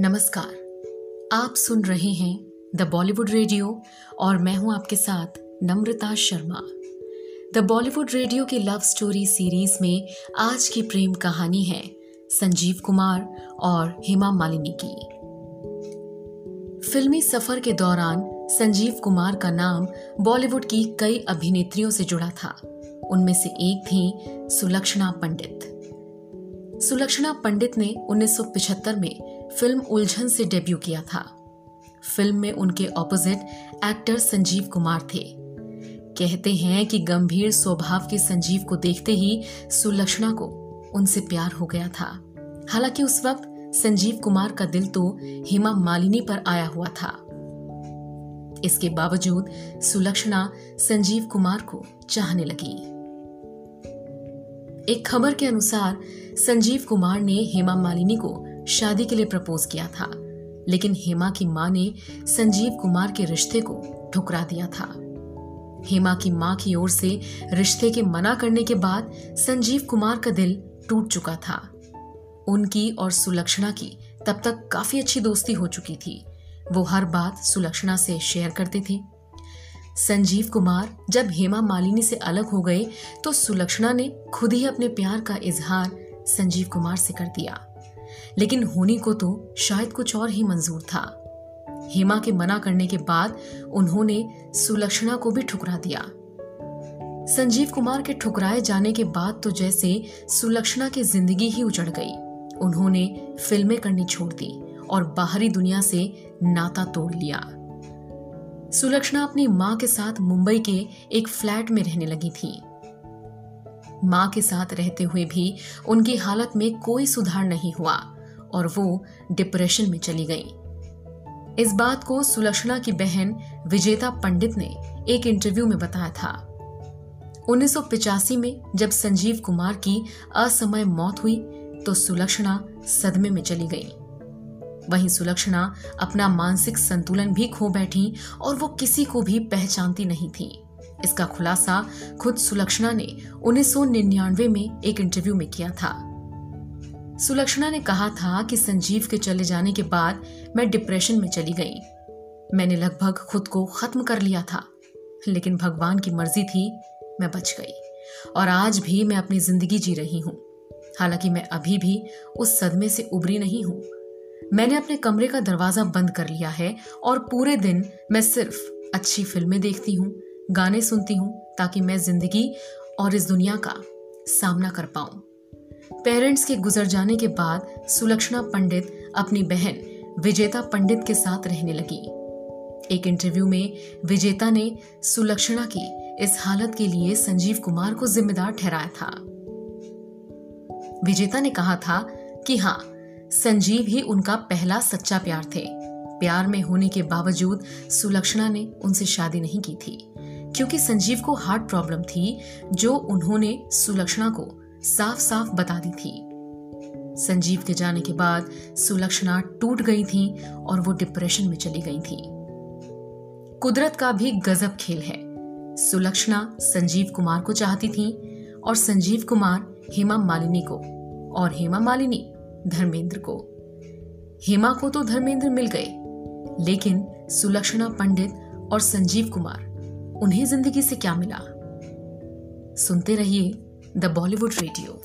नमस्कार। आप सुन रहे हैं द बॉलीवुड रेडियो और मैं हूँ आपके साथ नम्रता शर्मा। द बॉलीवुड रेडियो की लव स्टोरी सीरीज़ में आज की प्रेम कहानी है संजीव कुमार और हेमा मालिनी की। फिल्मी सफ़र के दौरान संजीव कुमार का नाम बॉलीवुड की कई अभिनेत्रियों से जुड़ा था। उनमें से एक थी सुलक्षणा पंडित। सुलक्षणा पंडित ने 1975 में फ़िल्म उलझन से डेब्यू किया था। फ़िल्म में उनके ऑपोजिट एक्टर संजीव कुमार थे। कहते हैं कि गंभीर स्वभाव के संजीव को देखते ही सुलक्षणा को उनसे प्यार हो गया था। हालाँकि उस वक्त संजीव कुमार का दिल तो हेमा मालिनी पर आया हुआ था। इसके बावजूद सुलक्षणा संजीव कुमार को चाहने लगी। एक खबर के अनुसार संजीव कुमार ने हेमा मालिनी को शादी के लिए प्रपोज किया था, लेकिन हेमा की माँ ने संजीव कुमार के रिश्ते को ठुकरा दिया था। हेमा की माँ की ओर से रिश्ते के मना करने के बाद संजीव कुमार का दिल टूट चुका था। उनकी और सुलक्षणा की तब तक काफ़ी अच्छी दोस्ती हो चुकी थी। वो हर बात सुलक्षणा से शेयर करते थे। संजीव कुमार जब हेमा मालिनी से अलग हो गए तो सुलक्षणा ने खुद ही अपने प्यार का इजहार संजीव कुमार से कर दिया। लेकिन होनी को तो शायद कुछ और ही मंजूर था। हेमा के मना करने के बाद उन्होंने सुलक्षणा को भी ठुकरा दिया। संजीव कुमार के ठुकराए जाने के बाद तो जैसे सुलक्षणा की ज़िंदगी ही उजड़ गई। उन्होंने फ़िल्में करनी छोड़ दी और बाहरी दुनिया से नाता तोड़ लिया। सुलक्षणा अपनी माँ के साथ मुंबई के एक फ्लैट में रहने लगी थी। माँ के साथ रहते हुए भी उनकी हालत में कोई सुधार नहीं हुआ और वो डिप्रेशन में चली गई। इस बात को सुलक्षणा की बहन विजेता पंडित ने एक इंटरव्यू में बताया था। उन्नीस में जब संजीव कुमार की असमय मौत हुई तो सुलक्षणा सदमे में चली गई। वहीं सुलक्षणा अपना मानसिक संतुलन भी खो बैठी और वो किसी को भी पहचानती नहीं थी। इसका खुलासा खुद सुलक्षणा ने 1999 में एक इंटरव्यू में किया था। सुलक्षणा ने कहा था कि संजीव के चले जाने के बाद मैं डिप्रेशन में चली गई। मैंने लगभग खुद को खत्म कर लिया था, लेकिन भगवान की मर्ज़ी थी, मैं बच गई। और आज भी मैं अपनी ज़िंदगी जी रही हूँ। हालाँकि मैं अभी भी उस सदमे से उबरी नहीं हूँ। मैंने अपने कमरे का दरवाज़ा बंद कर लिया है और पूरे दिन मैं सिर्फ़ अच्छी फ़िल्में देखती हूँ गाने सुनती हूँ ताकि मैं ज़िंदगी और इस दुनिया का सामना कर पाऊँ। पेरेंट्स के गुजर जाने के बाद सुलक्षणा पंडित अपनी बहन विजेता पंडित के साथ रहने लगी। एक इंटरव्यू में विजेता ने सुलक्षणा की इस हालत के लिए संजीव कुमार को जिम्मेदार ठहराया था। विजेता ने कहा था कि हाँ संजीव ही उनका पहला सच्चा प्यार थे। प्यार में होने के बावजूद सुलक्षणा ने उनसे शादी नहीं की थी। क्योंकि संजीव को हार्ट प्रॉब्लम थी, जो उन्होंने सुलक्षणा को साफ़ साफ़ बता दी थी। संजीव के जाने के बाद सुलक्षणा टूट गई थी और वो डिप्रेशन में चली गई थी। कुदरत का भी गजब खेल है। सुलक्षणा संजीव कुमार को चाहती थी और संजीव कुमार हेमा मालिनी को और हेमा मालिनी धर्मेंद्र को। हेमा को तो धर्मेंद्र मिल गए, लेकिन सुलक्षणा पंडित और संजीव कुमार उन्हें ज़िंदगी से क्या मिला? सुनते रहिए द बॉलीवुड रेडियो